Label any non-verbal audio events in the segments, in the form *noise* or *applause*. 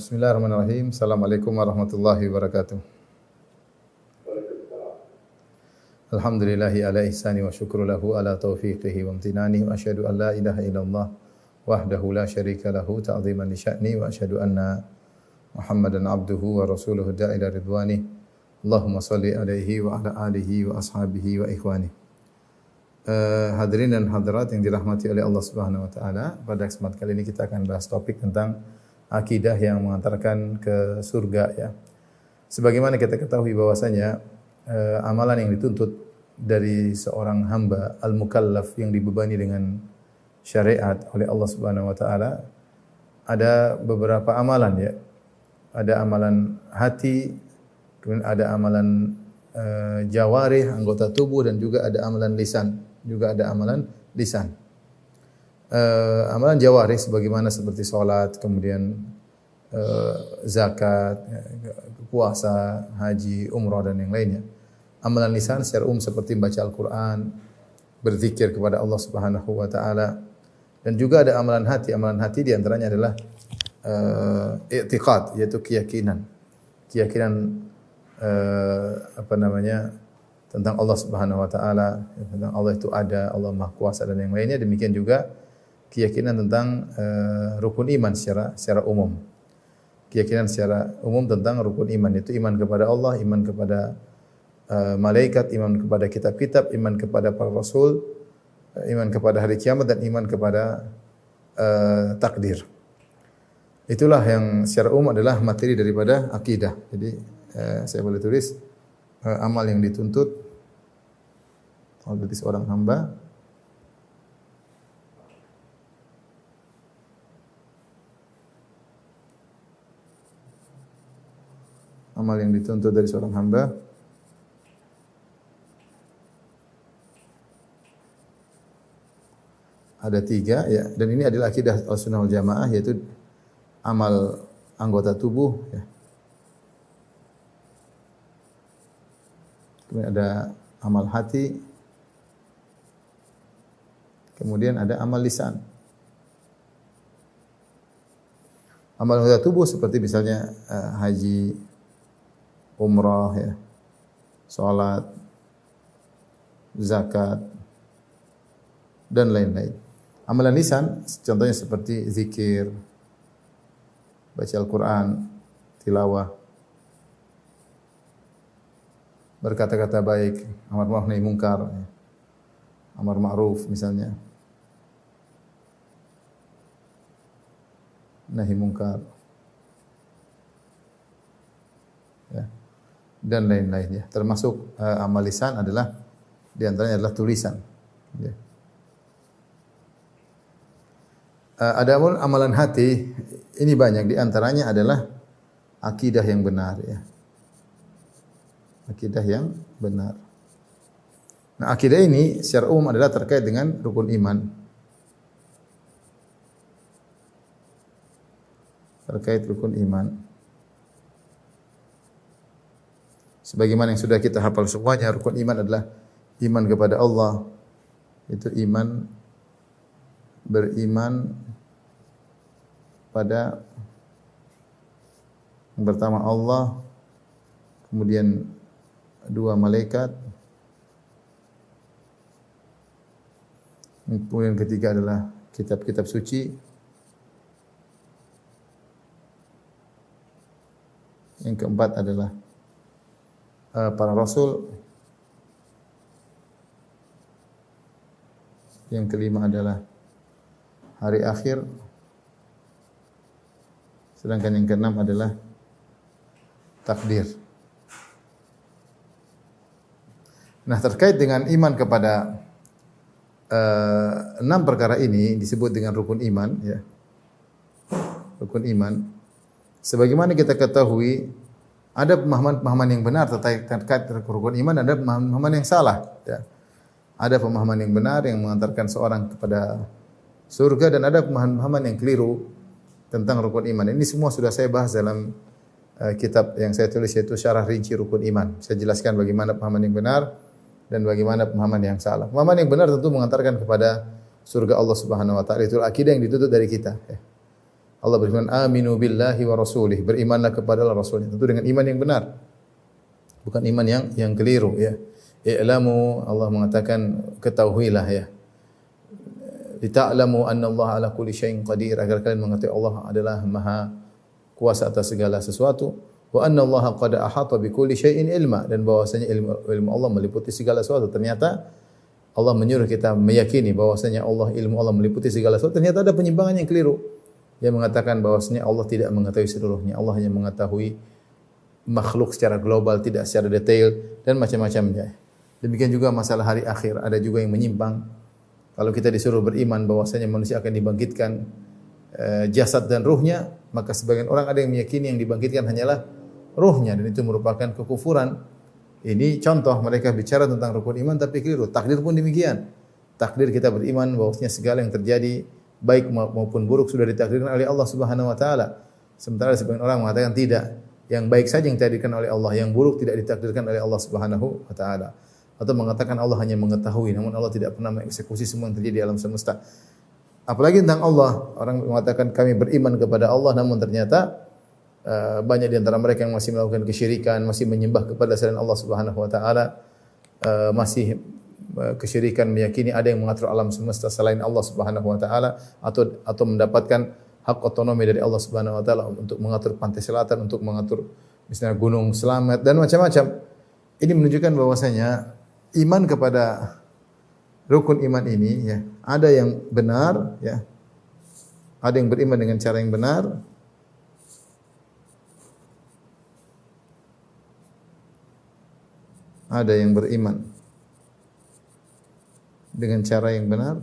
Bismillahirrahmanirrahim. Assalamualaikum warahmatullahi wabarakatuh. Alhamdulillahi ala ihsani wa syukru lahu ala taufiqihi wa amtinani wa asyhadu an la ilaha illallah wahdahu la syarika lahu ta'ziman li sya'ni wa asyhadu anna Muhammadan abduhu wa rasuluhu da'ila ridwani. Allahumma salli alaihi wa ala alihi wa ashabihi wa ikhwani. Uh, hadirin dan hadirat yang dirahmati oleh Allah Subhanahu wa taala, pada kesempatan kali ini kita akan bahas topik tentang akidah yang mengantarkan ke surga ya. Sebagaimana kita ketahui bahwasanya eh, amalan yang dituntut dari seorang hamba al-mukallaf yang dibebani dengan syariat oleh Allah Subhanahu wa taala ada beberapa amalan ya. Ada amalan hati, kemudian ada amalan eh, jawarih, anggota tubuh dan juga ada amalan lisan, juga ada amalan lisan uh, amalan jawarih sebagaimana seperti salat, kemudian uh, zakat, ya, puasa, haji, umrah dan yang lainnya. Amalan lisan secara umum seperti membaca Al-Qur'an, berzikir kepada Allah Subhanahu wa taala. Dan juga ada amalan hati. Amalan hati di antaranya adalah uh, i'tiqad yaitu keyakinan. Keyakinan uh, apa namanya? tentang Allah Subhanahu wa taala, tentang Allah itu ada, Allah Maha Kuasa dan yang lainnya. Demikian juga keyakinan tentang uh, rukun iman secara secara umum. Keyakinan secara umum tentang rukun iman itu iman kepada Allah, iman kepada uh, malaikat, iman kepada kitab-kitab, iman kepada para rasul, uh, iman kepada hari kiamat dan iman kepada uh, takdir. Itulah yang secara umum adalah materi daripada akidah. Jadi uh, saya boleh tulis uh, amal yang dituntut oleh seorang hamba amal yang dituntut dari seorang hamba. Ada tiga ya. Dan ini adalah akidah al-sunnah jamaah yaitu amal anggota tubuh ya. kemudian ada amal hati. Kemudian ada amal lisan. Amal anggota tubuh seperti misalnya uh, haji umrah ya, salat, zakat dan lain-lain. Amalan lisan contohnya seperti zikir, baca Al-Qur'an, tilawah, berkata-kata baik, amar ma'ruf nahi mungkar, ya. amar ma'ruf misalnya. Nahi mungkar. Ya dan lain-lainnya. Termasuk uh, amal lisan adalah di antaranya adalah tulisan. Ya. Uh, ada pun amalan hati ini banyak di antaranya adalah akidah yang benar ya. Akidah yang benar. Nah, akidah ini secara umum adalah terkait dengan rukun iman. Terkait rukun iman. Sebagaimana yang sudah kita hafal semuanya, rukun iman adalah iman kepada Allah. Itu iman beriman pada yang pertama Allah, kemudian dua malaikat, kemudian ketiga adalah kitab-kitab suci, yang keempat adalah para rasul. Yang kelima adalah hari akhir. Sedangkan yang keenam adalah takdir. Nah, terkait dengan iman kepada uh, enam perkara ini disebut dengan rukun iman ya. Rukun iman. Sebagaimana kita ketahui ada pemahaman-pemahaman yang benar terkait terkait rukun iman, ada pemahaman yang salah. Ya. Ada pemahaman yang benar yang mengantarkan seorang kepada surga dan ada pemahaman yang keliru tentang rukun iman. Ini semua sudah saya bahas dalam uh, kitab yang saya tulis yaitu Syarah Rinci Rukun Iman. Saya jelaskan bagaimana pemahaman yang benar dan bagaimana pemahaman yang salah. Pemahaman yang benar tentu mengantarkan kepada surga Allah Subhanahu wa taala. Itu akidah yang dituntut dari kita. Ya. Allah berfirman, "Aminu billahi wa rasulih." Berimanlah kepada Allah Rasulnya. Tentu dengan iman yang benar. Bukan iman yang yang keliru ya. I'lamu Allah mengatakan ketahuilah ya. Lita'lamu anna Allah ala kulli syai'in qadir agar kalian mengetahui Allah adalah maha kuasa atas segala sesuatu wa anna Allah qad ahata bi kulli syai'in ilma dan bahwasanya ilmu, ilmu Allah meliputi segala sesuatu. Ternyata Allah menyuruh kita meyakini bahwasanya Allah ilmu Allah meliputi segala sesuatu. Ternyata ada penyimpangan yang keliru yang mengatakan bahwasanya Allah tidak mengetahui seluruhnya. Allah hanya mengetahui makhluk secara global, tidak secara detail dan macam-macamnya. Demikian juga masalah hari akhir, ada juga yang menyimpang. Kalau kita disuruh beriman bahwasanya manusia akan dibangkitkan e, jasad dan ruhnya, maka sebagian orang ada yang meyakini yang dibangkitkan hanyalah ruhnya dan itu merupakan kekufuran. Ini contoh mereka bicara tentang rukun iman tapi keliru. Takdir pun demikian. Takdir kita beriman bahwasanya segala yang terjadi baik maupun buruk sudah ditakdirkan oleh Allah Subhanahu wa taala. Sementara sebagian orang mengatakan tidak. Yang baik saja yang ditakdirkan oleh Allah, yang buruk tidak ditakdirkan oleh Allah Subhanahu wa taala atau mengatakan Allah hanya mengetahui namun Allah tidak pernah mengeksekusi semua yang terjadi di alam semesta. Apalagi tentang Allah, orang mengatakan kami beriman kepada Allah namun ternyata uh, banyak di antara mereka yang masih melakukan kesyirikan, masih menyembah kepada selain Allah Subhanahu wa taala, uh, masih kesyirikan meyakini ada yang mengatur alam semesta selain Allah Subhanahu wa taala atau atau mendapatkan hak otonomi dari Allah Subhanahu wa taala untuk mengatur pantai selatan, untuk mengatur misalnya gunung selamat dan macam-macam. Ini menunjukkan bahwasanya iman kepada rukun iman ini ya, ada yang benar ya. Ada yang beriman dengan cara yang benar. Ada yang beriman dengan cara yang benar.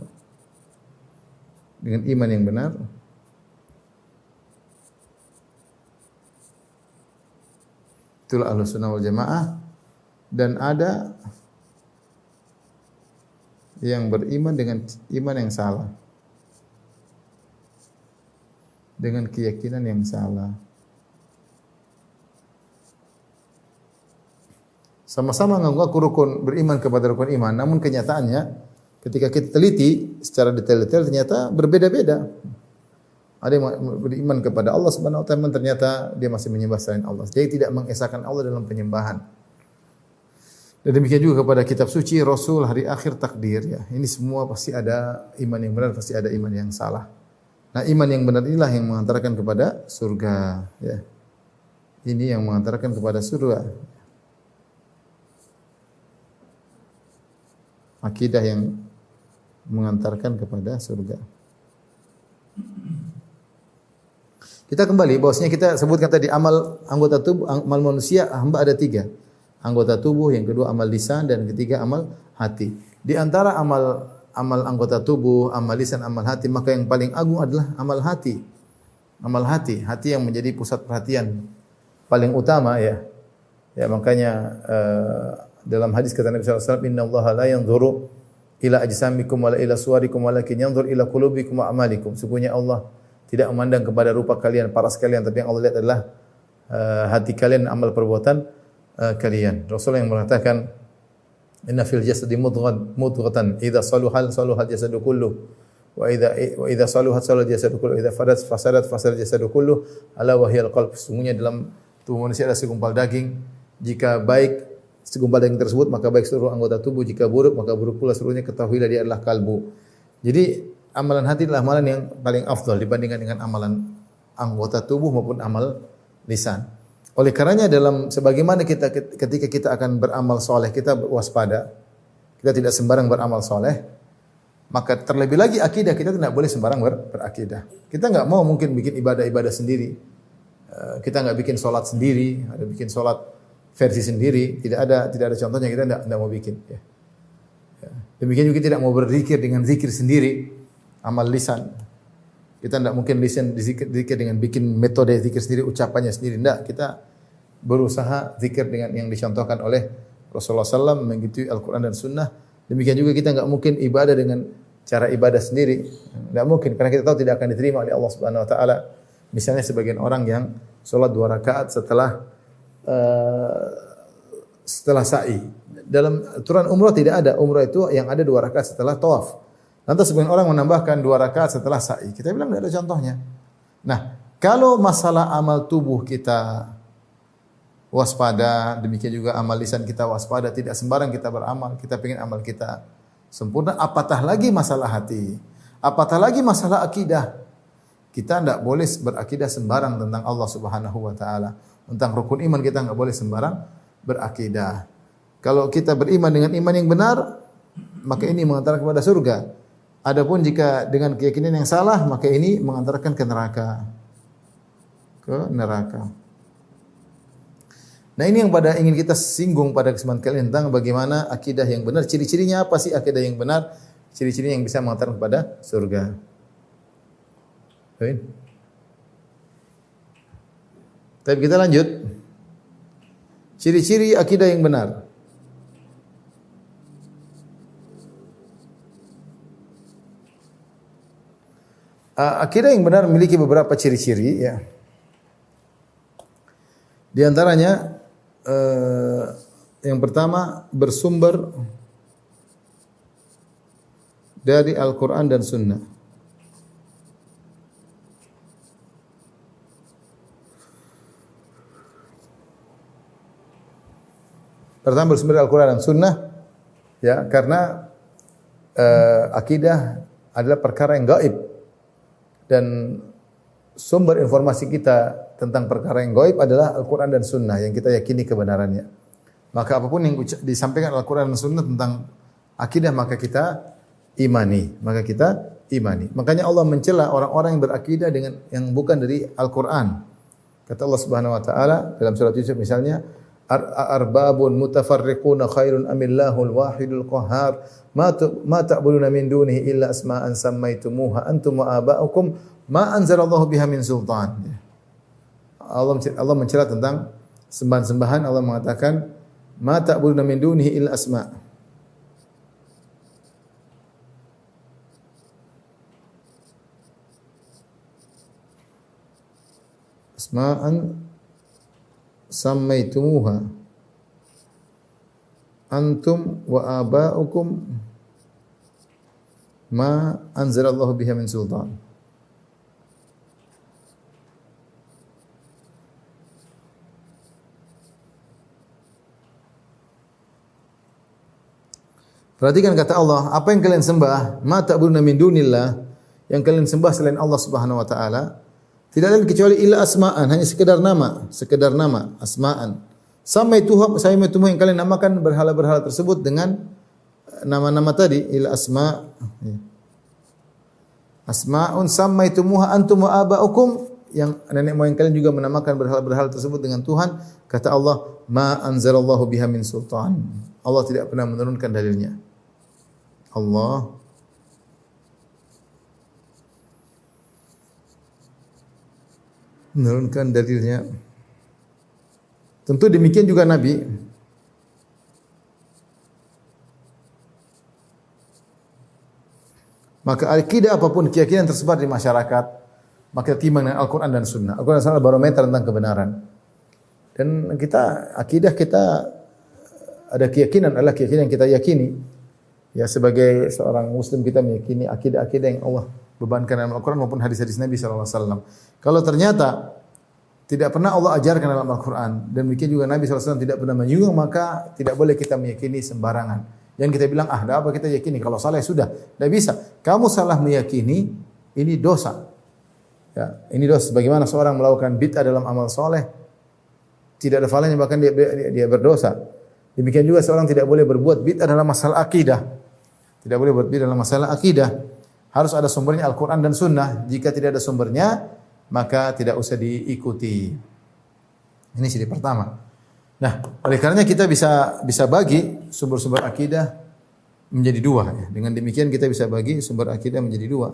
Dengan iman yang benar. Itulah Ahlus Sunnah wal Jamaah dan ada yang beriman dengan iman yang salah. Dengan keyakinan yang salah. Sama-sama mengaku rukun beriman kepada rukun iman, namun kenyataannya ketika kita teliti secara detail-detail ternyata berbeda-beda. Ada yang beriman kepada Allah Subhanahu wa taala ternyata dia masih menyembah selain Allah. Dia tidak mengesahkan Allah dalam penyembahan. Dan demikian juga kepada kitab suci, Rasul, hari akhir, takdir ya. Ini semua pasti ada iman yang benar, pasti ada iman yang salah. Nah, iman yang benar inilah yang mengantarkan kepada surga ya. Ini yang mengantarkan kepada surga. Akidah yang mengantarkan kepada surga. Kita kembali bahwasanya kita sebutkan tadi amal anggota tubuh amal manusia hamba ada tiga anggota tubuh, yang kedua amal lisan dan ketiga amal hati. Di antara amal amal anggota tubuh, amal lisan, amal hati, maka yang paling agung adalah amal hati. Amal hati, hati yang menjadi pusat perhatian paling utama ya. Ya makanya uh, dalam hadis kata Nabi SAW, Inna Allah la yanzuru ila ajsamikum wala ila suwarikum walakin yanzur ila qulubikum wa amalikum. Sungguhnya Allah tidak memandang kepada rupa kalian, paras kalian, tapi yang Allah lihat adalah uh, hati kalian, amal perbuatan uh, kalian. Rasul yang mengatakan Inna fil jasadi mudghatan mudghatan idza saluhal saluhal jasadu kullu wa idza wa idza saluhat salul jasadu kullu idza fadat fasadat fasad jasadu kullu ala wa qalb. Sungguhnya dalam tubuh manusia ada segumpal daging. Jika baik segumpal daging tersebut maka baik seluruh anggota tubuh, jika buruk maka buruk pula seluruhnya ketahuilah dia adalah kalbu. Jadi amalan hati adalah amalan yang paling afdal dibandingkan dengan amalan anggota tubuh maupun amal lisan. Oleh karenanya dalam sebagaimana kita ketika kita akan beramal soleh kita waspada, kita tidak sembarang beramal soleh, maka terlebih lagi akidah kita tidak boleh sembarang ber, berakidah. Kita nggak mau mungkin bikin ibadah-ibadah sendiri, eh, kita nggak bikin sholat sendiri, ada bikin sholat versi sendiri, tidak ada tidak ada contohnya kita tidak, tidak mau bikin. Ya. ya. Demikian juga tidak mau berzikir dengan zikir sendiri, amal lisan. Kita tidak mungkin lisan zikir, zikir dengan bikin metode zikir sendiri, ucapannya sendiri. Tidak, kita berusaha zikir dengan yang dicontohkan oleh Rasulullah SAW mengikuti Al-Quran dan Sunnah. Demikian juga kita nggak mungkin ibadah dengan cara ibadah sendiri. Nggak mungkin karena kita tahu tidak akan diterima oleh Allah Subhanahu Wa Taala. Misalnya sebagian orang yang sholat dua rakaat setelah uh, setelah sa'i. Dalam aturan umrah tidak ada. Umrah itu yang ada dua rakaat setelah tawaf. Lantas sebagian orang menambahkan dua rakaat setelah sa'i. Kita bilang tidak ada contohnya. Nah, kalau masalah amal tubuh kita waspada, demikian juga amal lisan kita waspada, tidak sembarang kita beramal, kita ingin amal kita sempurna, apatah lagi masalah hati, apatah lagi masalah akidah. Kita tidak boleh berakidah sembarang tentang Allah Subhanahu wa taala. Tentang rukun iman kita nggak boleh sembarang berakidah. Kalau kita beriman dengan iman yang benar, maka ini mengantarkan kepada surga. Adapun jika dengan keyakinan yang salah, maka ini mengantarkan ke neraka ke neraka. Nah ini yang pada ingin kita singgung pada kesempatan kali ini tentang bagaimana akidah yang benar. Ciri-cirinya apa sih akidah yang benar? Ciri-cirinya yang bisa mengantarkan kepada surga. Baik. Tapi kita lanjut. Ciri-ciri akidah yang benar. Akidah yang benar memiliki beberapa ciri-ciri ya. Di antaranya eh, yang pertama bersumber dari Al-Quran dan Sunnah. Pertama bersumber dari Al-Quran dan Sunnah, ya karena eh, akidah adalah perkara yang gaib dan sumber informasi kita tentang perkara yang gaib adalah Al-Quran dan Sunnah yang kita yakini kebenarannya. Maka apa pun yang disampaikan Al-Quran dan Sunnah tentang akidah maka kita imani. Maka kita imani. Makanya Allah mencela orang-orang yang berakidah dengan yang bukan dari Al-Quran. Kata Allah Subhanahu Wa Taala dalam surat Yusuf misalnya, arbabun mutafarriquna khairun amillahul wahidul qahhar ma ma ta'buduna min dunihi illa asma'an sammaytumuha antum wa aba'ukum ma anzalallahu biha min sultan. Allah Allah mencela tentang sembahan-sembahan Allah mengatakan ma ta'buduna min dunihi illa asma. Asma'an sammaitumuha antum wa aba'ukum ma anzalallahu biha min sultan. Perhatikan kata Allah, apa yang kalian sembah? Ma ta'buduna min dunillah, yang kalian sembah selain Allah Subhanahu wa taala, tidak lain kecuali illa asma'an, hanya sekedar nama, sekedar nama, asma'an. Sama itu saya itu yang kalian namakan berhala-berhala tersebut dengan nama-nama tadi, illa asma' Asma'un sammaitumuha antum wa aba'ukum. Yang nenek moyang kalian juga menamakan berhala-berhala tersebut dengan Tuhan. Kata Allah ma anzalallahu biha min sultan. Allah tidak pernah menurunkan dalilnya. Allah menurunkan dalilnya. Tentu demikian juga Nabi. Maka akidah apa pun keyakinan tersebar di masyarakat, maka timbang dengan Al-Quran dan Sunnah. Al-Quran dan Sunnah barometer tentang kebenaran. Dan kita, akidah kita ada keyakinan adalah keyakinan yang kita yakini. Ya sebagai seorang muslim kita meyakini akidah-akidah yang Allah bebankan dalam Al-Quran maupun hadis-hadis Nabi SAW. Kalau ternyata tidak pernah Allah ajarkan dalam Al-Quran dan demikian juga Nabi SAW tidak pernah menyinggung maka tidak boleh kita meyakini sembarangan. Yang kita bilang ah, apa kita yakini kalau salah ya sudah, tidak bisa. Kamu salah meyakini ini dosa. Ya, ini dosa. Bagaimana seorang melakukan bid'ah dalam amal soleh tidak ada falanya bahkan dia, dia, dia berdosa. Demikian juga seorang tidak boleh berbuat bid'ah dalam masalah akidah. Tidak boleh berbuat bid'ah dalam masalah akidah. Harus ada sumbernya Al-Quran dan Sunnah. Jika tidak ada sumbernya, maka tidak usah diikuti. Ini siri pertama. Nah, oleh karenanya kita bisa bisa bagi sumber-sumber akidah menjadi dua. Ya. Dengan demikian kita bisa bagi sumber akidah menjadi dua.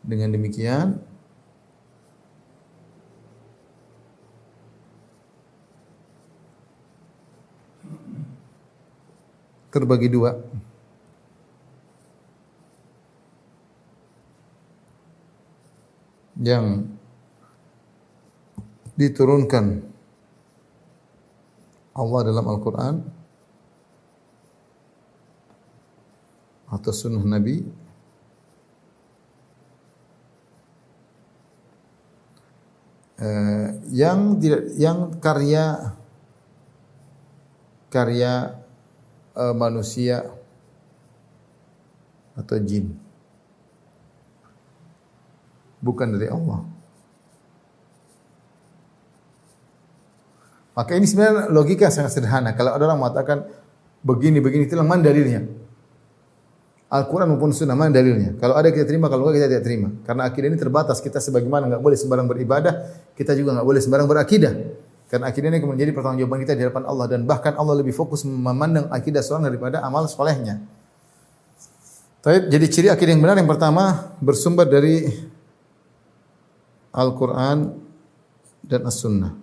Dengan demikian terbagi dua. Yang diturunkan Allah dalam Al-Quran atau sunnah Nabi eh, yang tidak yang karya karya uh, manusia atau jin bukan dari Allah. Maka ini sebenarnya logika sangat sederhana. Kalau ada orang mengatakan begini begini itu mana dalilnya? Al-Quran maupun Sunnah mana dalilnya? Kalau ada kita terima, kalau enggak kita tidak terima. Karena akidah ini terbatas. Kita sebagaimana enggak boleh sembarang beribadah, kita juga enggak boleh sembarang berakidah. Karena akidah ini menjadi pertanggungjawaban kita di hadapan Allah dan bahkan Allah lebih fokus memandang akidah seorang daripada amal solehnya. Jadi ciri akidah yang benar yang pertama bersumber dari Al-Quran dan As-Sunnah.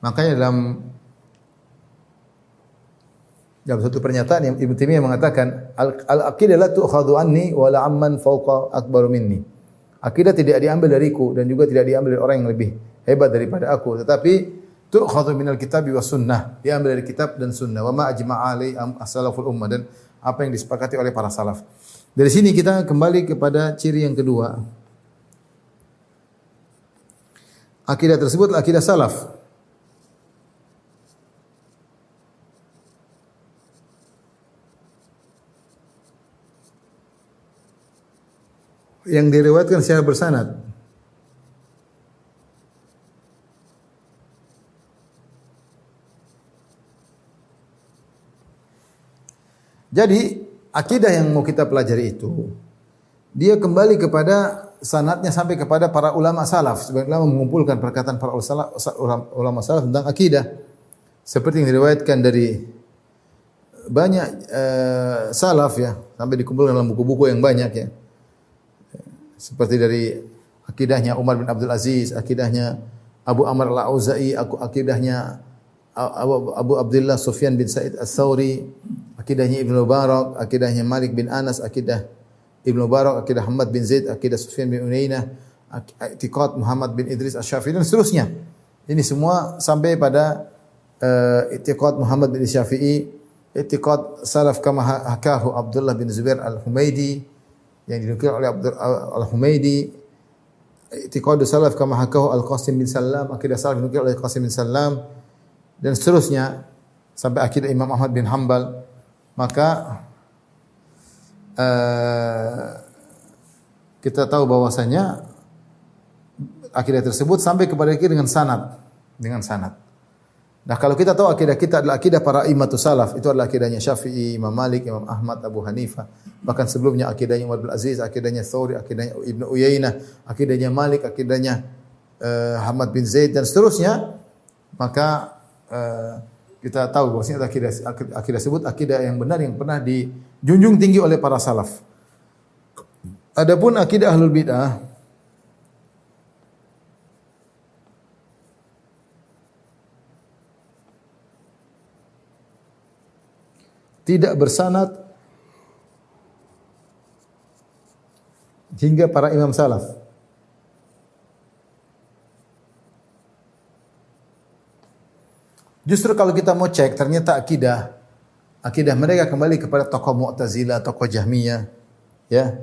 Makanya dalam dalam satu pernyataan yang Ibnu Taimiyah mengatakan al-aqidah la tu'khadhu anni wa la amman fawqa akbaru minni. Akidah tidak diambil dariku dan juga tidak diambil dari orang yang lebih hebat daripada aku, tetapi tu'khadhu minal kitab wa sunnah, diambil dari kitab dan sunnah. Wa ma ajma'a alai as-salaful ummah dan apa yang disepakati oleh para salaf. Dari sini kita kembali kepada ciri yang kedua. Akidah tersebut akidah salaf. Yang diriwayatkan secara bersanad. Jadi akidah yang mau kita pelajari itu dia kembali kepada sanatnya sampai kepada para ulama salaf. Sebenarnya mengumpulkan perkataan para ulama salaf tentang akidah. Seperti yang diriwayatkan dari banyak uh, salaf ya, sampai dikumpulkan dalam buku-buku yang banyak ya. Seperti dari akidahnya Umar bin Abdul Aziz, akidahnya Abu Amr al-Auza'i, akidahnya Abu, Abu Abdullah Sufyan bin Said As-Sauri, akidahnya Ibnu Mubarak, akidahnya Malik bin Anas, akidah Ibnu Mubarak, akidah Muhammad bin Zaid, akidah Sufyan bin Unainah, i'tiqad Muhammad bin Idris Asy-Syafi'i dan seterusnya. Ini semua sampai pada uh, Muhammad bin Syafi'i, i'tiqad salaf kama hakahu Abdullah bin Zubair Al-Humaidi yang dinukil oleh Abdul Al-Humaidi, i'tiqad salaf kama hakahu Al-Qasim bin Salam, akidah salaf dinukil oleh Qasim bin Salam dan seterusnya sampai akidah Imam Ahmad bin Hambal maka uh, kita tahu bahwasanya akidah tersebut sampai kepada kita dengan sanad, dengan sanad. Nah, kalau kita tahu akidah kita adalah akidah para imatu salaf, itu adalah akidahnya Syafi'i, Imam Malik, Imam Ahmad, Abu Hanifah. Bahkan sebelumnya akidahnya Umar bin Aziz, akidahnya Thawri, akidahnya Ibnu Uyainah, akidahnya Malik, akidahnya uh, Ahmad bin Zaid dan seterusnya. Maka uh, kita tahu bahwasanya akidah akidah tersebut akidah yang benar yang pernah dijunjung tinggi oleh para salaf. Adapun akidah ahlul bidah tidak bersanad hingga para imam salaf. Justru kalau kita mau cek ternyata akidah akidah mereka kembali kepada tokoh Mu'tazilah, tokoh Jahmiyah, ya.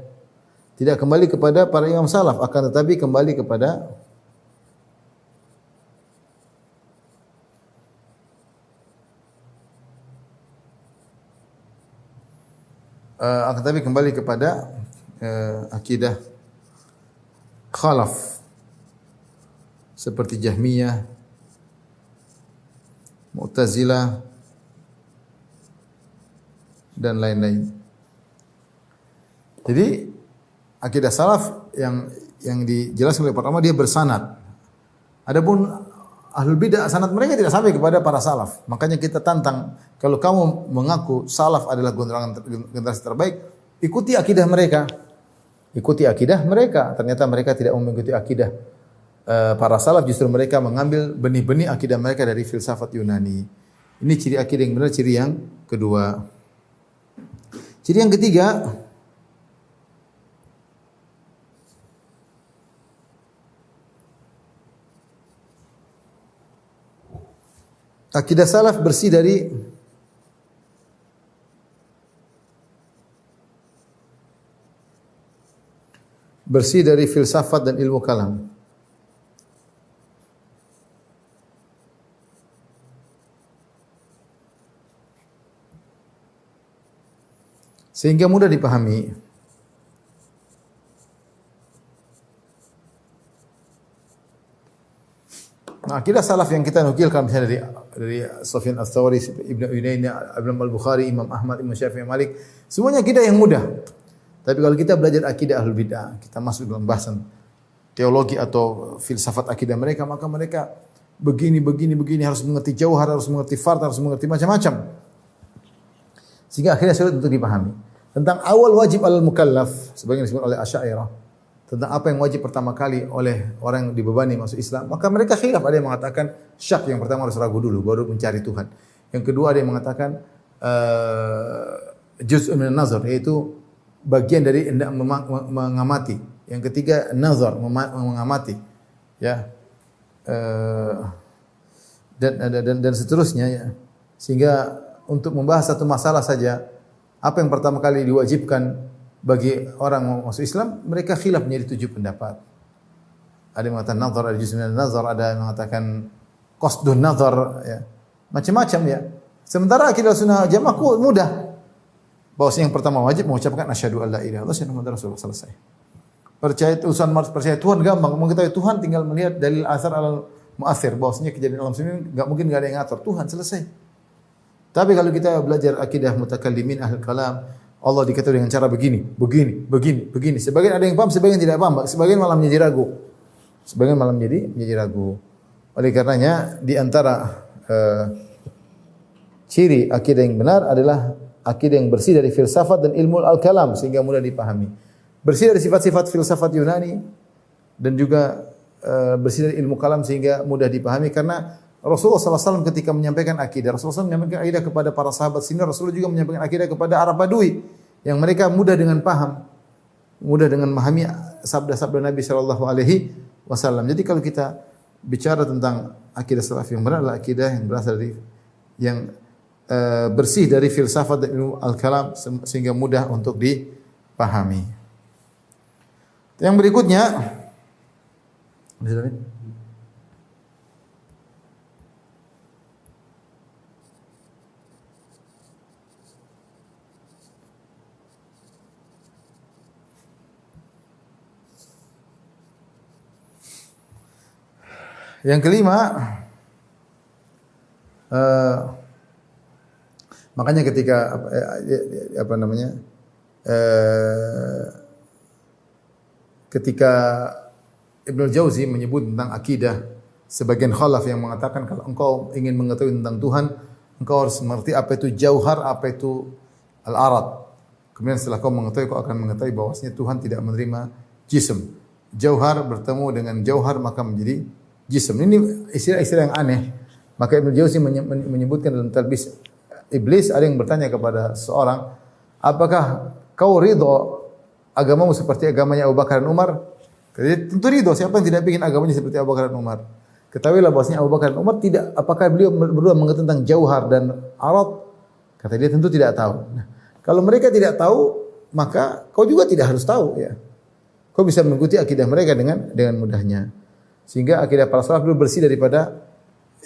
Tidak kembali kepada para imam salaf, akan tetapi kembali kepada uh, akan tetapi kembali kepada uh, akidah khalaf seperti Jahmiyah, Mu'tazilah dan lain-lain. Jadi akidah salaf yang yang dijelaskan oleh pertama dia bersanad. Adapun ahlul bidah sanad mereka tidak sampai kepada para salaf. Makanya kita tantang kalau kamu mengaku salaf adalah generasi terbaik, ikuti akidah mereka. Ikuti akidah mereka. Ternyata mereka tidak mengikuti akidah Eh, para salaf justru mereka mengambil benih-benih akidah mereka dari filsafat Yunani. Ini ciri akidah yang benar, ciri yang kedua. Ciri yang ketiga, akidah salaf bersih dari bersih dari filsafat dan ilmu kalam. Sehingga mudah dipahami. Nah, akidah salaf yang kita nukilkan misalnya dari dari Sufyan Ats-Tsauri, Ibnu Uyainah, Ibnu Al-Bukhari, Imam Ahmad, Imam Syafi'i, Malik, semuanya akidah yang mudah. Tapi kalau kita belajar akidah Ahlul Bidah, kita masuk dalam bahasan teologi atau filsafat akidah mereka, maka mereka begini begini begini harus mengerti jauhar, harus mengerti fard, harus mengerti macam-macam. Sehingga akhirnya sulit untuk dipahami. Tentang awal wajib al-mukallaf, sebagian disebut oleh Asy'ariyah, tentang apa yang wajib pertama kali oleh orang yang dibebani masuk Islam, maka mereka khilaf. Ada yang mengatakan syak yang pertama harus ragu dulu, baru mencari Tuhan. Yang kedua ada yang mengatakan uh, juz' min nazar yaitu bagian dari hendak mengamati. Yang ketiga nazar mengamati. Ya. Uh, dan, dan dan seterusnya ya. Sehingga untuk membahas satu masalah saja apa yang pertama kali diwajibkan bagi orang masuk Islam, mereka khilaf menjadi tujuh pendapat. Ada yang mengatakan nazar, ada juz'un nazar, ada yang mengatakan qasdun nazar, ya. Macam-macam ya. Sementara akidah sunnah jamaah mudah. Bahwa yang pertama wajib mengucapkan asyhadu alla ilaha illallah wa anna rasulullah selesai. Percaya urusan percaya Tuhan gampang. Mengetahui Tuhan tinggal melihat dalil asar al muathir bahwasanya kejadian alam semesta enggak mungkin enggak ada yang ngatur. Tuhan selesai. Tapi kalau kita belajar akidah mutakallimin ahli kalam, Allah dikatakan dengan cara begini, begini, begini, begini. Sebagian ada yang paham, sebagian tidak paham. Sebagian malam menjadi ragu. Sebagian malam menjadi menjadi ragu. Oleh karenanya di antara uh, ciri akidah yang benar adalah akidah yang bersih dari filsafat dan ilmu al-kalam sehingga mudah dipahami. Bersih dari sifat-sifat filsafat Yunani dan juga uh, bersih dari ilmu kalam sehingga mudah dipahami karena Rasulullah SAW ketika menyampaikan akidah, Rasulullah SAW menyampaikan akidah kepada para sahabat sini, Rasulullah juga menyampaikan akidah kepada Arab Badui yang mereka mudah dengan paham, mudah dengan memahami sabda-sabda Nabi Shallallahu Alaihi Wasallam. Jadi kalau kita bicara tentang akidah salaf yang benar adalah akidah yang berasal dari yang uh, bersih dari filsafat dan ilmu al-kalam sehingga mudah untuk dipahami. Yang berikutnya, Yang kelima, uh, makanya ketika apa, eh, apa namanya, uh, ketika Ibnu Jauzi menyebut tentang akidah, sebagian khalaf yang mengatakan kalau engkau ingin mengetahui tentang Tuhan, engkau harus mengerti apa itu jauhar, apa itu al-arad. Kemudian setelah kau mengetahui, kau akan mengetahui bahwasanya Tuhan tidak menerima jism. Jauhar bertemu dengan jauhar maka menjadi jism. Ini istilah-istilah yang aneh. Maka Ibnu Jauzi menyebutkan dalam talbis iblis ada yang bertanya kepada seorang, apakah kau ridho agamamu seperti agamanya Abu Bakar dan Umar? Jadi tentu ridho. Siapa yang tidak ingin agamanya seperti Abu Bakar dan Umar? Ketahuilah bahwasanya Abu Bakar dan Umar tidak apakah beliau berdua mengerti tentang jauhar dan arat? Kata dia tentu tidak tahu. Nah, kalau mereka tidak tahu, maka kau juga tidak harus tahu ya. Kau bisa mengikuti akidah mereka dengan dengan mudahnya. Sehingga akidah para salaf dulu bersih daripada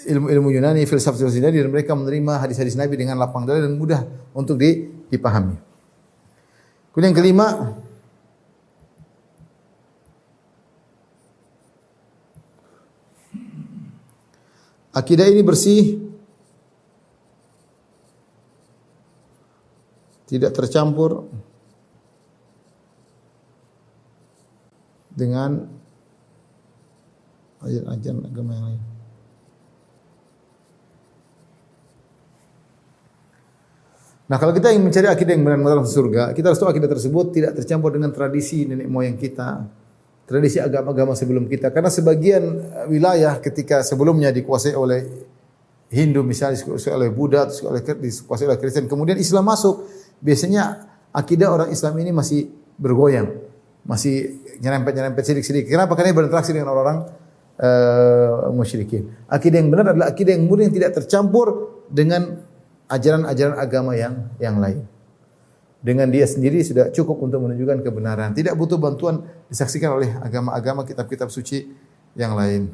ilmu-ilmu Yunani, filsafat Yunani dan mereka menerima hadis-hadis Nabi dengan lapang dada dan mudah untuk dipahami. Kemudian yang kelima, akidah ini bersih tidak tercampur dengan ajaran agama yang lain. Nah, kalau kita ingin mencari akidah yang benar-benar surga, kita harus tahu akidah tersebut tidak tercampur dengan tradisi nenek moyang kita, tradisi agama-agama sebelum kita. Karena sebagian eh, wilayah ketika sebelumnya dikuasai oleh Hindu misalnya dikuasai oleh Buddha, dikuasai oleh Kristen, kemudian Islam masuk, biasanya akidah orang Islam ini masih bergoyang, masih nyerempet-nyerempet sidik-sidik. Kenapa? Karena berinteraksi dengan orang-orang uh, musyrikin. Akidah yang benar adalah akidah yang murni yang tidak tercampur dengan ajaran-ajaran agama yang yang lain. dengan dia sendiri sudah cukup untuk menunjukkan kebenaran. Tidak butuh bantuan disaksikan oleh agama-agama kitab-kitab suci yang lain.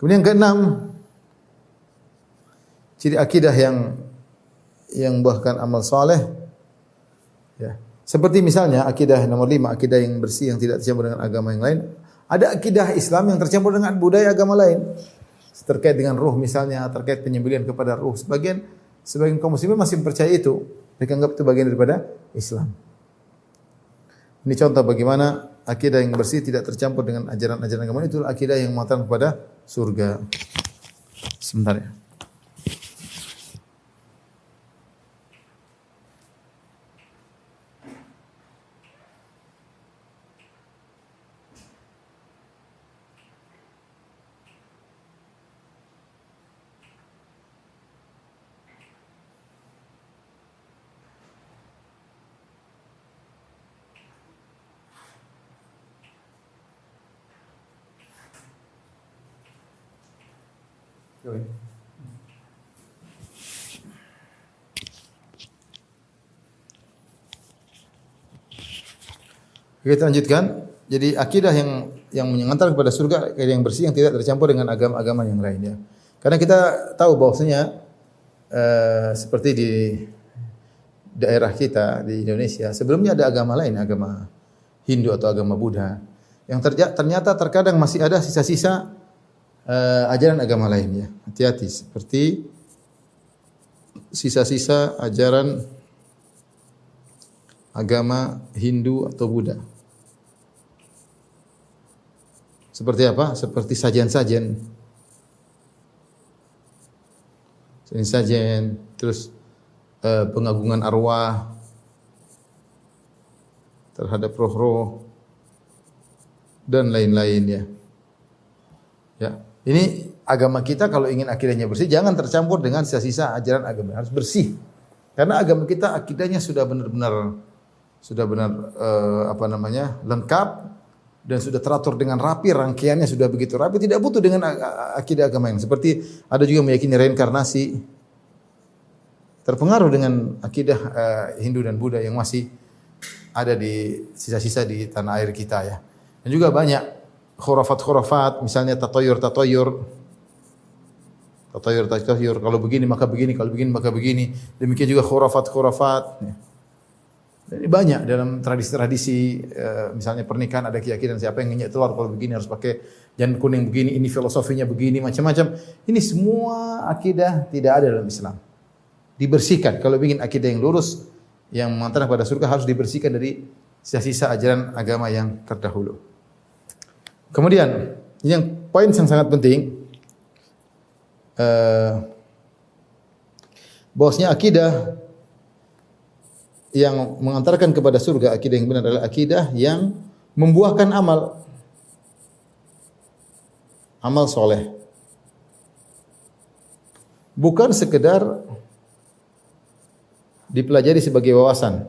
Kemudian yang keenam, ciri akidah yang yang bahkan amal soleh, ya. Seperti misalnya akidah nomor lima, akidah yang bersih yang tidak tercampur dengan agama yang lain. Ada akidah Islam yang tercampur dengan budaya agama lain. Terkait dengan ruh misalnya, terkait penyembelihan kepada ruh. Sebagian sebagian kaum muslimin masih percaya itu. Mereka anggap itu bagian daripada Islam. Ini contoh bagaimana akidah yang bersih tidak tercampur dengan ajaran-ajaran agama itu akidah yang mengatakan kepada surga. Sebentar ya. Kita lanjutkan. Jadi akidah yang yang mengantar kepada surga yang bersih yang tidak tercampur dengan agama-agama yang lainnya. Karena kita tahu bahwasanya uh, seperti di daerah kita di Indonesia sebelumnya ada agama lain, agama Hindu atau agama Buddha yang ternyata terkadang masih ada sisa-sisa uh, ajaran agama lainnya. Hati-hati seperti sisa-sisa ajaran agama Hindu atau Buddha. Seperti apa? Seperti sajian-sajian. Sajian-sajian, terus uh, pengagungan arwah terhadap roh-roh dan lain-lain ya. Ya, ini agama kita kalau ingin akidahnya bersih jangan tercampur dengan sisa-sisa ajaran agama, harus bersih. Karena agama kita akidahnya sudah benar-benar sudah benar uh, apa namanya? lengkap dan sudah teratur dengan rapi, rangkaiannya sudah begitu rapi, tidak butuh dengan akidah agama yang seperti ada juga meyakini reinkarnasi. Terpengaruh dengan akidah uh, Hindu dan Buddha yang masih ada di sisa-sisa di tanah air kita ya. Dan juga banyak khurafat-khurafat, misalnya tatoyur-tatoyur. Tatoyur-tatoyur, kalau begini maka begini, kalau begini maka begini. Demikian juga khurafat-khurafat. Ya. Ini banyak dalam tradisi-tradisi uh, misalnya pernikahan ada keyakinan siapa yang nginjak telur kalau begini harus pakai jangan kuning begini, ini filosofinya begini, macam-macam. Ini semua akidah tidak ada dalam Islam. Dibersihkan. Kalau ingin akidah yang lurus yang mengantarkan pada surga harus dibersihkan dari sisa-sisa ajaran agama yang terdahulu. Kemudian yang poin yang sangat penting uh, bahwasanya akidah yang mengantarkan kepada surga akidah yang benar adalah akidah yang membuahkan amal. Amal soleh. Bukan sekedar dipelajari sebagai wawasan.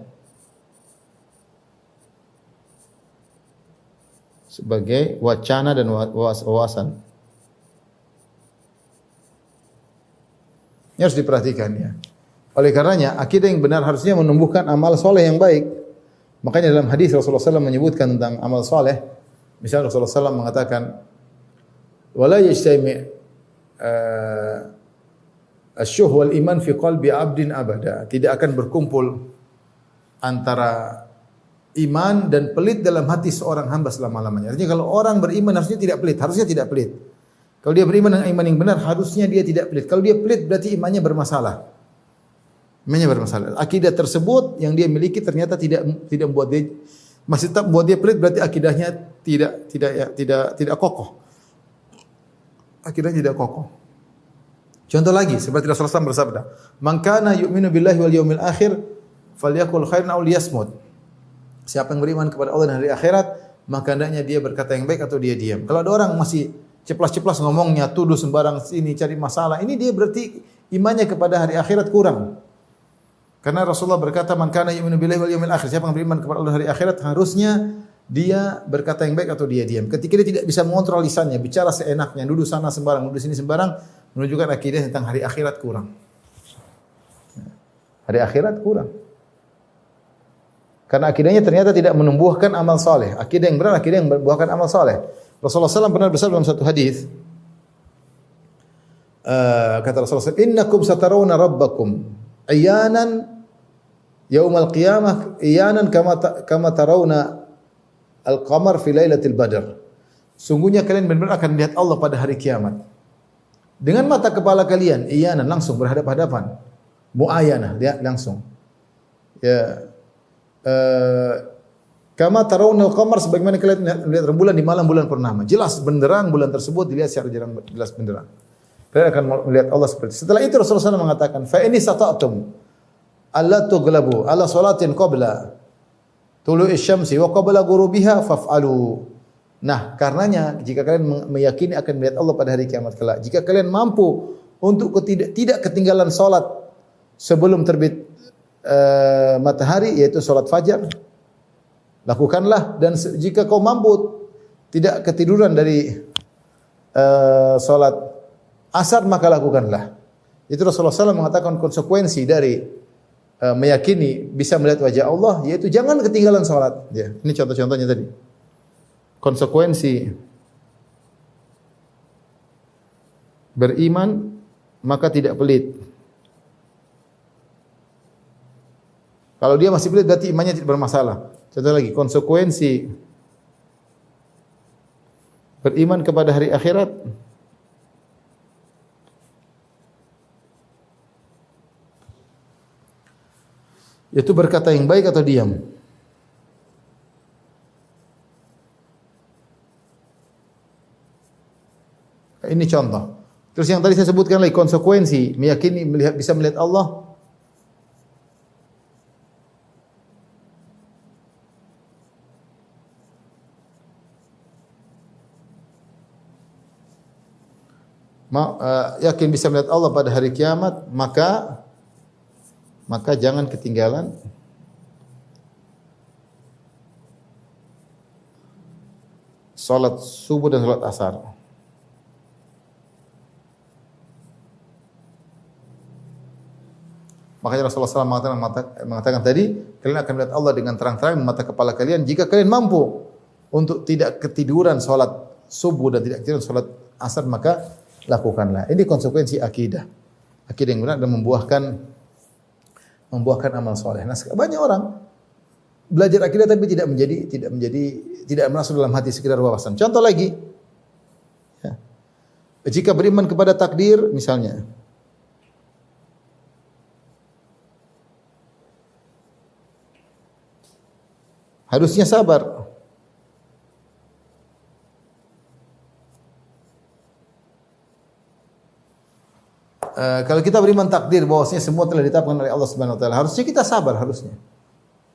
Sebagai wacana dan wawasan. Ini harus diperhatikan ya oleh karenanya, akidah yang benar harusnya menumbuhkan amal soleh yang baik. Makanya dalam hadis Rasulullah SAW menyebutkan tentang amal soleh. Misalnya Rasulullah SAW mengatakan, "Wala yajtami uh, wal iman fi qalbi abdin abada." Tidak akan berkumpul antara iman dan pelit dalam hati seorang hamba selama-lamanya. Artinya kalau orang beriman harusnya tidak pelit, harusnya tidak pelit. Kalau dia beriman dengan iman yang benar, harusnya dia tidak pelit. Kalau dia pelit berarti imannya bermasalah. Imannya bermasalah. Akidah tersebut yang dia miliki ternyata tidak tidak membuat dia masih tetap membuat dia pelit berarti akidahnya tidak tidak ya, tidak tidak kokoh. Akidahnya tidak kokoh. Contoh lagi seperti Rasulullah SAW bersabda, "Man kana yu'minu billahi wal yawmil akhir falyakul khairan aw liyasmut." Siapa yang beriman kepada Allah dan hari akhirat, maka hendaknya dia berkata yang baik atau dia diam. Kalau ada orang masih ceplas-ceplas ngomongnya, tuduh sembarang sini cari masalah, ini dia berarti imannya kepada hari akhirat kurang. Karena Rasulullah berkata, "Man kana yu'minu billahi wal yawmil akhir." Siapa yang beriman kepada Allah hari akhirat, harusnya dia berkata yang baik atau dia diam. Ketika dia tidak bisa mengontrol lisannya, bicara seenaknya, duduk sana sembarang, duduk sini sembarang, menunjukkan akidah tentang hari akhirat kurang. Hari akhirat kurang. Karena akidahnya ternyata tidak menumbuhkan amal soleh. Akidah yang benar, akidah yang membuahkan amal soleh. Rasulullah SAW pernah bersabda dalam satu hadis, uh, kata Rasulullah SAW, Innakum satarawna rabbakum ayanan yaumal qiyamah iyanan kama kama tarawna al-qamar fi lailatul badr. Sungguhnya kalian benar-benar akan melihat Allah pada hari kiamat. Dengan mata kepala kalian, iyanan langsung berhadapan-hadapan. Muayana, lihat langsung. Ya. Uh, kama tarawna al-qamar sebagaimana kalian melihat rembulan di malam bulan purnama. Jelas benderang bulan tersebut dilihat secara jelas benderang. Kalian akan melihat Allah seperti itu. Setelah itu Rasulullah SAW mengatakan, "Fa ini sata'tum alla tuglabu ala salatin qabla tulu'i syamsi wa qabla ghurubiha faf'alu." Nah, karenanya jika kalian meyakini akan melihat Allah pada hari kiamat kelak, jika kalian mampu untuk ketidak, tidak ketinggalan salat sebelum terbit uh, matahari yaitu salat fajar, lakukanlah dan jika kau mampu tidak ketiduran dari uh, salat asar maka lakukanlah. Itu Rasulullah SAW mengatakan konsekuensi dari uh, meyakini bisa melihat wajah Allah yaitu jangan ketinggalan salat. Ya, ini contoh-contohnya tadi. Konsekuensi beriman maka tidak pelit. Kalau dia masih pelit berarti imannya tidak bermasalah. Contoh lagi, konsekuensi beriman kepada hari akhirat Itu berkata yang baik atau diam? Ini contoh. Terus yang tadi saya sebutkan lagi konsekuensi meyakini melihat bisa melihat Allah Ma, uh, yakin bisa melihat Allah pada hari kiamat, maka maka jangan ketinggalan salat subuh dan salat asar. Makanya Rasulullah SAW mengatakan, mengatakan tadi, kalian akan melihat Allah dengan terang-terang mata kepala kalian jika kalian mampu untuk tidak ketiduran salat subuh dan tidak ketiduran salat asar maka lakukanlah. Ini konsekuensi akidah. Akidah yang benar dan membuahkan membuahkan amal soleh. Nah, banyak orang belajar akidah tapi tidak menjadi tidak menjadi tidak masuk dalam hati sekedar wawasan. Contoh lagi, ya. jika beriman kepada takdir misalnya, harusnya sabar. Uh, kalau kita beriman takdir bahwasanya semua telah ditetapkan oleh Allah Subhanahu wa taala, harusnya kita sabar harusnya.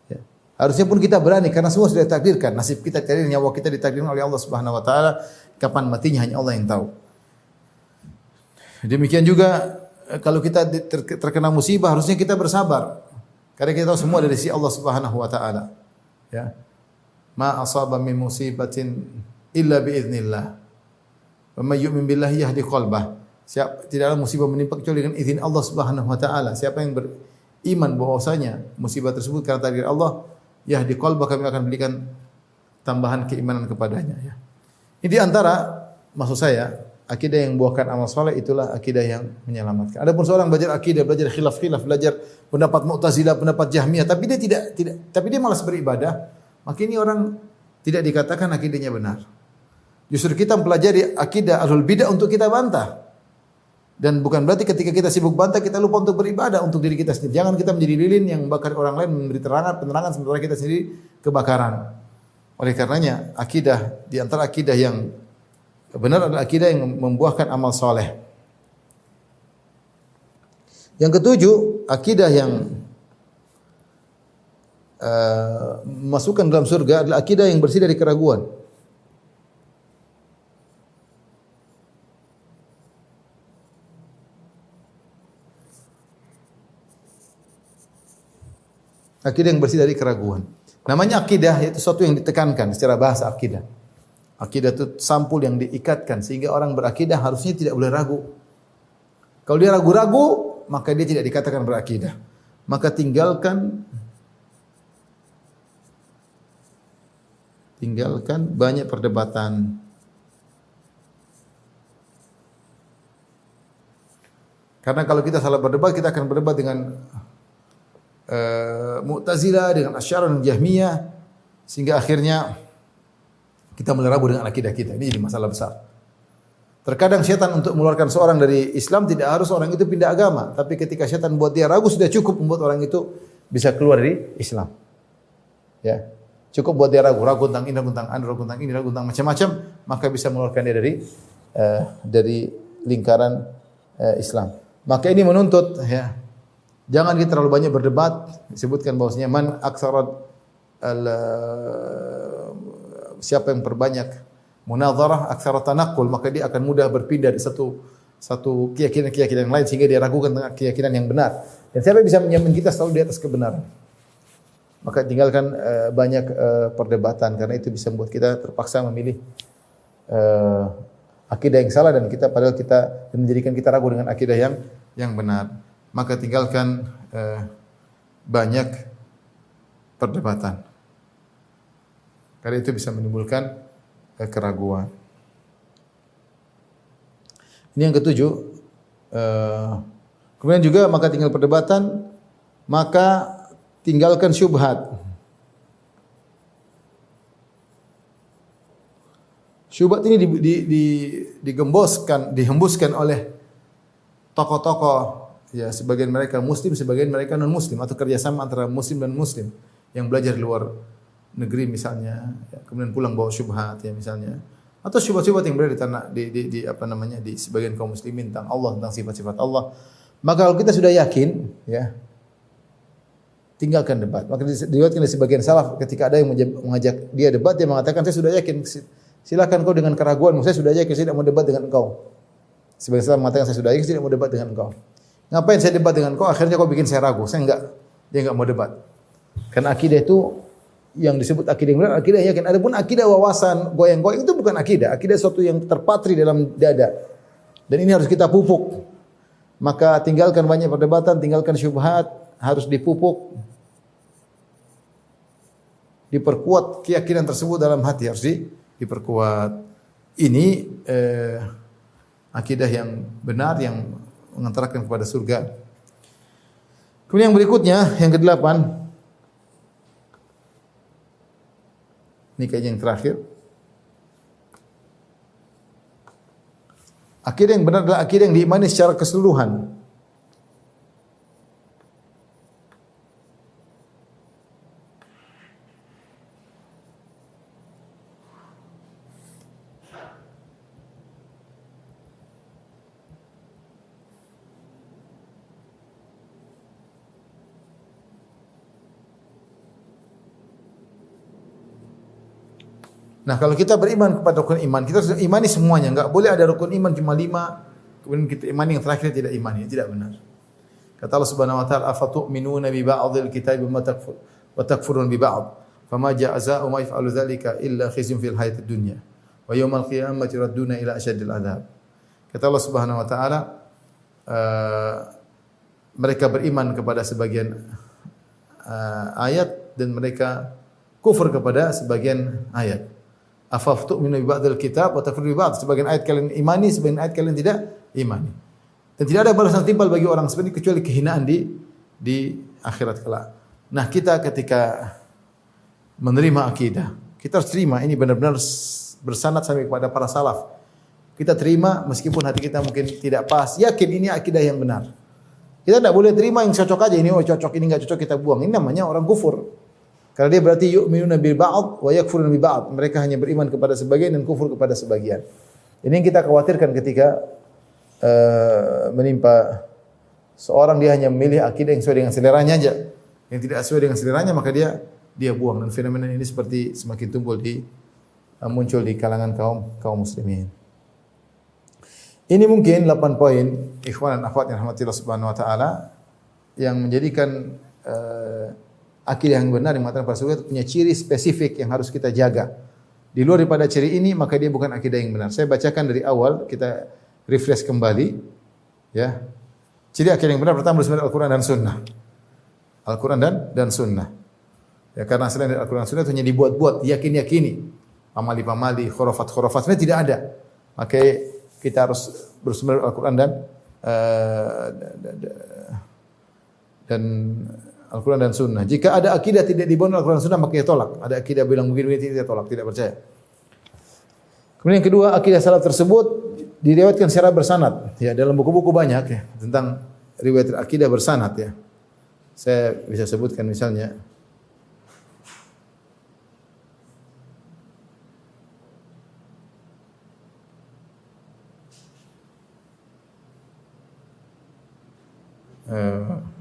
Ya. Harusnya pun kita berani karena semua sudah ditakdirkan. Nasib kita tadi nyawa kita ditakdirkan oleh Allah Subhanahu wa taala. Kapan matinya hanya Allah yang tahu. Demikian juga eh, kalau kita terkena musibah harusnya kita bersabar. Karena kita tahu semua dari sisi Allah Subhanahu wa taala. Ya. Ma asaba min musibatin illa bi idznillah. Wa may yu'min billahi yahdi qalbah. Siapa tidaklah musibah menimpa kecuali dengan izin Allah Subhanahu wa taala. Siapa yang beriman bahwasanya musibah tersebut karena takdir Allah, ya di qalba kami akan berikan tambahan keimanan kepadanya ya. Ini di antara maksud saya akidah yang buahkan amal soleh itulah akidah yang menyelamatkan. Adapun seorang belajar akidah, belajar khilaf-khilaf, belajar pendapat Mu'tazilah, pendapat Jahmiyah, tapi dia tidak tidak tapi dia malas beribadah, maka ini orang tidak dikatakan akidahnya benar. Justru kita mempelajari akidah ahlul bidah untuk kita bantah. Dan bukan berarti ketika kita sibuk bantah kita lupa untuk beribadah untuk diri kita sendiri. Jangan kita menjadi lilin yang bakar orang lain memberi terangan penerangan sementara kita sendiri kebakaran. Oleh karenanya akidah di antara akidah yang benar adalah akidah yang membuahkan amal soleh. Yang ketujuh, akidah yang uh, masukkan dalam surga adalah akidah yang bersih dari keraguan. Akidah yang bersih dari keraguan. Namanya akidah itu sesuatu yang ditekankan secara bahasa akidah. Akidah itu sampul yang diikatkan sehingga orang berakidah harusnya tidak boleh ragu. Kalau dia ragu-ragu, maka dia tidak dikatakan berakidah. maka tinggalkan tinggalkan banyak perdebatan. Karena kalau kita salah berdebat, kita akan berdebat dengan uh, dengan Asy'ariyah dan Jahmiyah sehingga akhirnya kita melerabu dengan akidah kita. Ini jadi masalah besar. Terkadang setan untuk mengeluarkan seorang dari Islam tidak harus orang itu pindah agama, tapi ketika setan buat dia ragu sudah cukup membuat orang itu bisa keluar dari Islam. Ya. Cukup buat dia ragu, ragu tentang ini, ragu tentang ini, ragu tentang ini, ragu tentang macam-macam, maka bisa mengeluarkan dia dari uh, dari lingkaran uh, Islam. Maka ini menuntut ya jangan kita terlalu banyak berdebat. Disebutkan bahwasanya man aksarat al uh, siapa yang perbanyak munadharah aksara tanakul maka dia akan mudah berpindah dari satu satu keyakinan-keyakinan yang lain sehingga dia ragukan tentang keyakinan yang benar. Dan siapa yang bisa menjamin kita selalu di atas kebenaran? Maka tinggalkan uh, banyak uh, perdebatan karena itu bisa membuat kita terpaksa memilih uh, akidah yang salah dan kita padahal kita menjadikan kita ragu dengan akidah yang yang benar. Maka tinggalkan uh, banyak perdebatan. Karena itu bisa menimbulkan uh, keraguan. Ini yang ketujuh. Uh, kemudian juga maka tinggal perdebatan, maka tinggalkan syubhat. Syubhat ini di, di, di, digemboskan, dihembuskan oleh tokoh-tokoh ya sebagian mereka muslim, sebagian mereka non muslim atau kerjasama antara muslim dan muslim yang belajar di luar negeri misalnya, ya, kemudian pulang bawa syubhat ya misalnya, atau syubhat-syubhat yang berada di tanah di, di, di apa namanya di sebagian kaum muslimin tentang Allah tentang sifat-sifat Allah. Maka kalau kita sudah yakin ya tinggalkan debat. Maka diriwayatkan dari sebagian salaf ketika ada yang mengajak dia debat dia mengatakan saya sudah yakin silakan kau dengan keraguan saya sudah yakin saya tidak mau debat dengan engkau. Sebagian salaf mengatakan saya sudah yakin saya tidak mau debat dengan engkau. Ngapain saya debat dengan engkau? Akhirnya kau bikin saya ragu. Saya enggak dia enggak mau debat. Karena akidah itu yang disebut akidah yang benar, akidah yakin. Adapun akidah wawasan, goyang-goyang itu bukan akidah. Akidah sesuatu yang terpatri dalam dada. Dan ini harus kita pupuk. Maka tinggalkan banyak perdebatan, tinggalkan syubhat, harus dipupuk diperkuat keyakinan tersebut dalam hati harus di, diperkuat. Ini eh, akidah yang benar yang mengantarkan kepada surga. Kemudian yang berikutnya, yang kedelapan, ini kayaknya yang terakhir. Akidah yang benar adalah akidah yang diimani secara keseluruhan. Nah, kalau kita beriman kepada rukun iman, kita harus imani semuanya. Enggak boleh ada rukun iman cuma lima, kemudian kita imani yang terakhir tidak imani. Tidak benar. Kata Allah Subhanahu wa taala, "Afatu'minuna bi ba'dil kitabi wa takfur wa takfurun bi ba'd." Fama jazaa'u ma yaf'alu dzalika illa khizyun fil hayatid dunya wa yaumal qiyamati radduna ila asyaddil. Kata Allah Subhanahu wa taala, uh, mereka beriman kepada sebagian uh, ayat dan mereka kufur kepada sebagian ayat afaftu min ba'dal kitab wa takfuru ba'd. Sebagian ayat kalian imani, sebagian ayat kalian tidak imani. Dan tidak ada balasan timbal bagi orang seperti kecuali kehinaan di di akhirat kelak. Nah, kita ketika menerima akidah, kita harus terima ini benar-benar bersanad sampai kepada para salaf. Kita terima meskipun hati kita mungkin tidak pas, yakin ini akidah yang benar. Kita tidak boleh terima yang cocok aja ini oh cocok ini enggak cocok kita buang. Ini namanya orang kufur. Karena dia berarti yu'minuna bil ba'd wa yakfuruna bi ba'd. Mereka hanya beriman kepada sebagian dan kufur kepada sebagian. Ini yang kita khawatirkan ketika uh, menimpa seorang dia hanya memilih akidah yang sesuai dengan seleranya aja. Yang tidak sesuai dengan seleranya maka dia dia buang dan fenomena ini seperti semakin tumbuh di uh, muncul di kalangan kaum kaum muslimin. Ini mungkin 8 poin ikhwan dan akhwat yang rahmatillah subhanahu wa taala yang menjadikan uh, akidah yang benar yang mengatakan para surga punya ciri spesifik yang harus kita jaga. Di luar daripada ciri ini maka dia bukan akidah yang benar. Saya bacakan dari awal kita refresh kembali ya. Ciri akidah yang benar pertama bersumber Al-Qur'an dan Sunnah. Al-Quran dan dan Sunnah. Ya karena selain dari Al-Quran dan Sunnah itu hanya dibuat-buat, yakin-yakini, pamali-pamali, khurafat-khurafat, sebenarnya tidak ada. Maka kita harus bersumber Al-Quran dan uh, dan Al-Quran dan Sunnah. Jika ada akidah tidak dibangun Al-Quran dan Sunnah, maka tolak. Ada akidah bilang begini-begini, tidak tolak, tidak percaya. Kemudian yang kedua, akidah salaf tersebut diriwayatkan secara bersanad. Ya, dalam buku-buku banyak ya tentang riwayat akidah bersanad ya. Saya bisa sebutkan misalnya uh,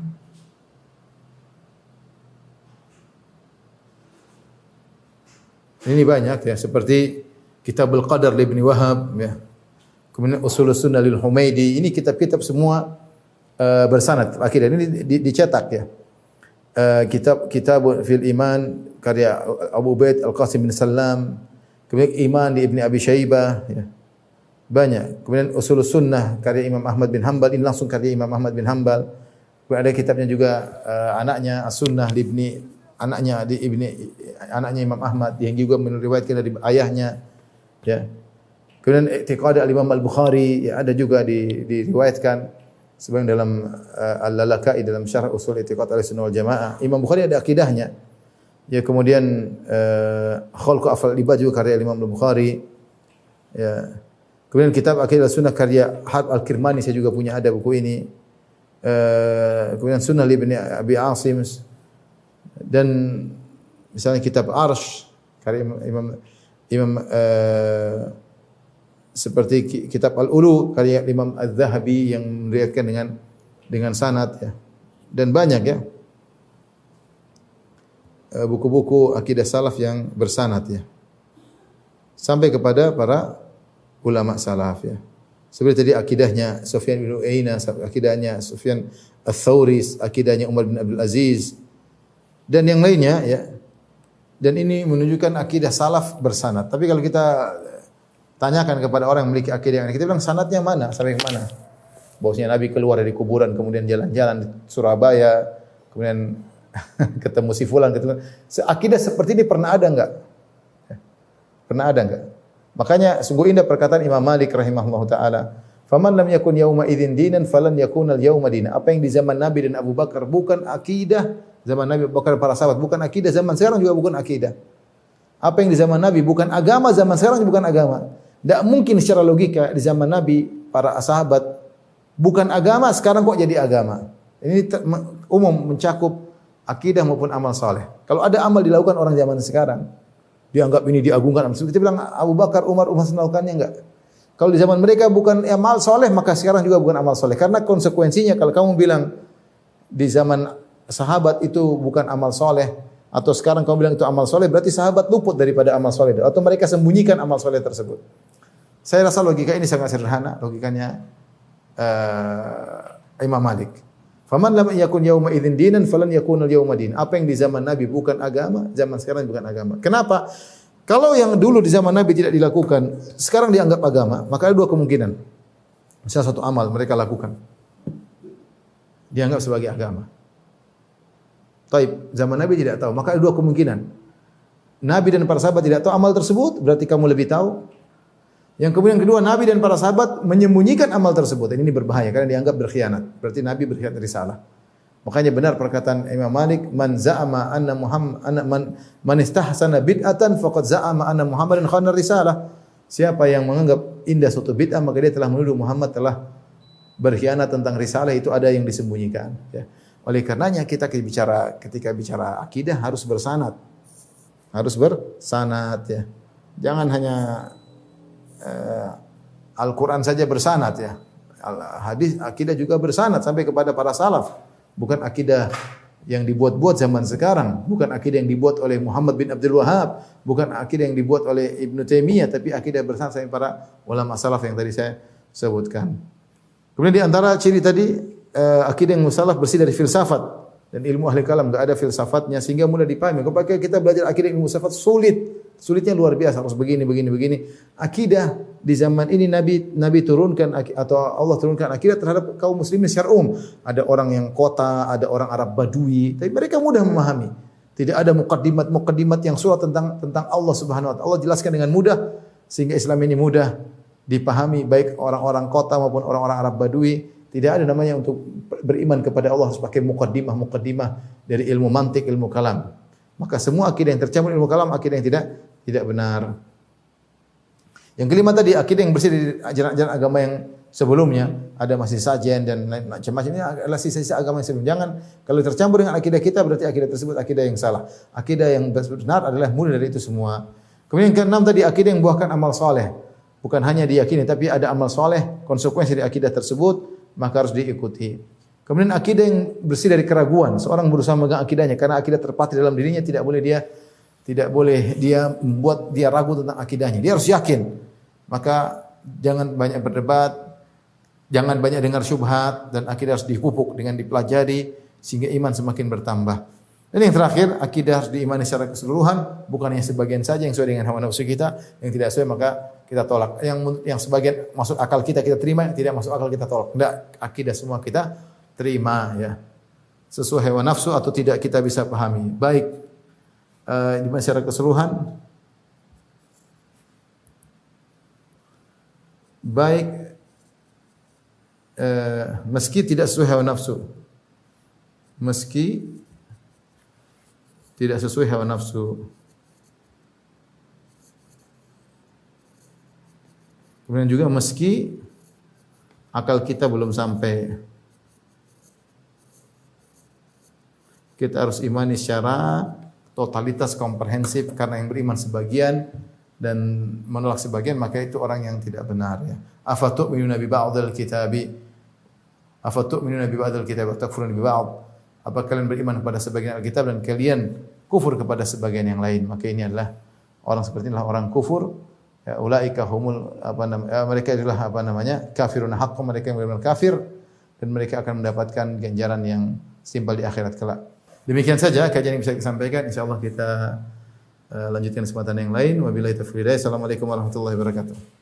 ini banyak ya seperti Kitabul Qadar Ibnu Wahab ya. Kemudian Usul Sunnah lil Humaidi. Ini kitab-kitab semua uh, bersanad akidah ini dicetak ya. Uh, kitab Kitab fil Iman karya Abu Ubaid Al-Qasim bin Salam. Kemudian Iman di Ibni Abi Syaibah ya. Banyak. Kemudian Usul Sunnah karya Imam Ahmad bin Hambal ini langsung karya Imam Ahmad bin Hambal. Kemudian ada kitabnya juga uh, anaknya As-Sunnah Ibni anaknya di Ibni anaknya Imam Ahmad yang juga meriwayatkan dari ayahnya Ya. Kemudian i'tiqad al-Imam Al-Bukhari ya ada juga di, diriwayatkan sebagian dalam uh, Al-Lalakai dalam syarah usul i'tiqad al-Sunnah wal Jamaah. Imam Bukhari ada akidahnya. Ya kemudian uh, Afal Ibad juga karya Imam Al-Bukhari. Ya. Kemudian kitab Akidah Sunnah karya Harb Al-Kirmani saya juga punya ada buku ini. Uh, kemudian Sunnah Ibn Abi Asim dan misalnya kitab Arsh karya Imam, Imam uh, seperti kitab Al-Ulu karya Imam Az-Zahabi yang meriwayatkan dengan dengan sanad ya. Dan banyak ya. Eh, buku-buku akidah salaf yang bersanad ya. Sampai kepada para ulama salaf ya. Seperti tadi akidahnya Sufyan bin Uyainah, akidahnya Sufyan Ats-Tsauri, akidahnya Umar bin Abdul Aziz dan yang lainnya ya dan ini menunjukkan akidah salaf bersanad. Tapi kalau kita tanyakan kepada orang yang memiliki akidah yang kita bilang sanadnya mana? Sampai ke mana? Bahwasanya Nabi keluar dari kuburan kemudian jalan-jalan di Surabaya, kemudian *laughs* ketemu si fulan, ketemu. Akidah seperti ini pernah ada enggak? Pernah ada enggak? Makanya sungguh indah perkataan Imam Malik rahimahullah taala. Faman lam yakun yauma idzin dinan falan yakun al yauma dinan. Apa yang di zaman Nabi dan Abu Bakar bukan akidah zaman Nabi Bakar para sahabat bukan akidah, zaman sekarang juga bukan akidah. Apa yang di zaman Nabi bukan agama, zaman sekarang juga bukan agama. Tidak mungkin secara logika di zaman Nabi para sahabat bukan agama, sekarang kok jadi agama. Ini umum mencakup akidah maupun amal soleh. Kalau ada amal dilakukan orang zaman sekarang, dianggap ini diagungkan. Kita bilang Abu Bakar, Umar, Umar melakukannya enggak. Kalau di zaman mereka bukan amal soleh, maka sekarang juga bukan amal soleh. Karena konsekuensinya kalau kamu bilang di zaman sahabat itu bukan amal soleh atau sekarang kamu bilang itu amal soleh berarti sahabat luput daripada amal soleh atau mereka sembunyikan amal soleh tersebut. Saya rasa logika ini sangat sederhana logikanya uh, Imam Malik. Faman lam yakun yauma idzin dinan falan yakun al yauma din. Apa yang di zaman Nabi bukan agama, zaman sekarang bukan agama. Kenapa? Kalau yang dulu di zaman Nabi tidak dilakukan, sekarang dianggap agama, maka ada dua kemungkinan. Salah satu amal mereka lakukan. Dianggap sebagai agama. Taib, zaman Nabi tidak tahu. Maka ada dua kemungkinan. Nabi dan para sahabat tidak tahu amal tersebut, berarti kamu lebih tahu. Yang kemudian kedua, Nabi dan para sahabat menyembunyikan amal tersebut. Ini berbahaya karena dianggap berkhianat. Berarti Nabi berkhianat dari salah. Makanya benar perkataan Imam Malik, man za'ama anna Muhammad anna man, man istahsana bid'atan faqad za'ama anna Muhammadan khana risalah. Siapa yang menganggap indah suatu bid'ah maka dia telah menuduh Muhammad telah berkhianat tentang risalah itu ada yang disembunyikan, ya. Oleh karenanya kita bicara ketika bicara akidah harus bersanad. Harus bersanad ya. Jangan hanya uh, Al-Qur'an saja bersanad ya. Hadis akidah juga bersanad sampai kepada para salaf. Bukan akidah yang dibuat-buat zaman sekarang, bukan akidah yang dibuat oleh Muhammad bin Abdul Wahab, bukan akidah yang dibuat oleh Ibnu Taimiyah, tapi akidah bersanad sampai para ulama salaf yang tadi saya sebutkan. Kemudian di antara ciri tadi uh, akidah yang musalaf bersih dari filsafat dan ilmu ahli kalam enggak ada filsafatnya sehingga mudah dipahami. Kalau kita belajar akidah ilmu filsafat sulit sulitnya luar biasa harus begini begini begini. Akidah di zaman ini Nabi Nabi turunkan atau Allah turunkan akidah terhadap kaum muslimin secara umum. Ada orang yang kota, ada orang Arab Badui, tapi mereka mudah memahami. Tidak ada mukaddimat-mukaddimat yang surat tentang tentang Allah Subhanahu wa taala. Allah jelaskan dengan mudah sehingga Islam ini mudah dipahami baik orang-orang kota maupun orang-orang Arab Badui. Tidak ada namanya untuk beriman kepada Allah harus pakai mukaddimah-mukaddimah dari ilmu mantik, ilmu kalam. Maka semua akidah yang tercampur ilmu kalam akidah yang tidak tidak benar. Yang kelima tadi akidah yang bersih dari ajaran-ajaran agama yang sebelumnya ada masih sajian dan macam-macam ini adalah sisa-sisa agama yang sebelumnya. Jangan kalau tercampur dengan akidah kita berarti akidah tersebut akidah yang salah. Akidah yang benar adalah mudah dari itu semua. Kemudian yang keenam tadi akidah yang buahkan amal soleh. Bukan hanya diyakini tapi ada amal soleh konsekuensi dari akidah tersebut maka harus diikuti. Kemudian akidah yang bersih dari keraguan. Seorang berusaha memegang akidahnya karena akidah terpatri dalam dirinya tidak boleh dia tidak boleh dia membuat dia ragu tentang akidahnya. Dia harus yakin. Maka jangan banyak berdebat, jangan banyak dengar syubhat dan akidah harus dipupuk dengan dipelajari sehingga iman semakin bertambah. Dan yang terakhir, akidah harus diimani secara keseluruhan, bukan hanya sebagian saja yang sesuai dengan hawa nafsu kita, yang tidak sesuai maka kita tolak. Yang yang sebagian masuk akal kita kita terima, yang tidak masuk akal kita tolak. Tidak, akidah semua kita terima ya. Sesuai hawa nafsu atau tidak kita bisa pahami. Baik uh, di masyarakat keseluruhan baik uh, meski tidak sesuai hawa nafsu. Meski tidak sesuai hawa nafsu. Kemudian juga meski akal kita belum sampai kita harus imani secara totalitas komprehensif karena yang beriman sebagian dan menolak sebagian maka itu orang yang tidak benar ya. Afatu minuna bi ba'dil kitabi afatu minuna bi ba'dil kitabi wa takfuruna bi ba'd. Apa kalian beriman kepada sebagian Alkitab dan kalian kufur kepada sebagian yang lain? Maka ini adalah orang seperti inilah orang kufur. Ya, ulaika humul apa namanya? Ya, mereka adalah apa namanya? kafirun haqqun mereka yang benar-benar kafir dan mereka akan mendapatkan ganjaran yang simpel di akhirat kelak. Demikian saja kajian yang bisa kita sampaikan. Insyaallah kita uh, lanjutkan kesempatan yang lain. Wabillahi taufiq Assalamualaikum warahmatullahi wabarakatuh.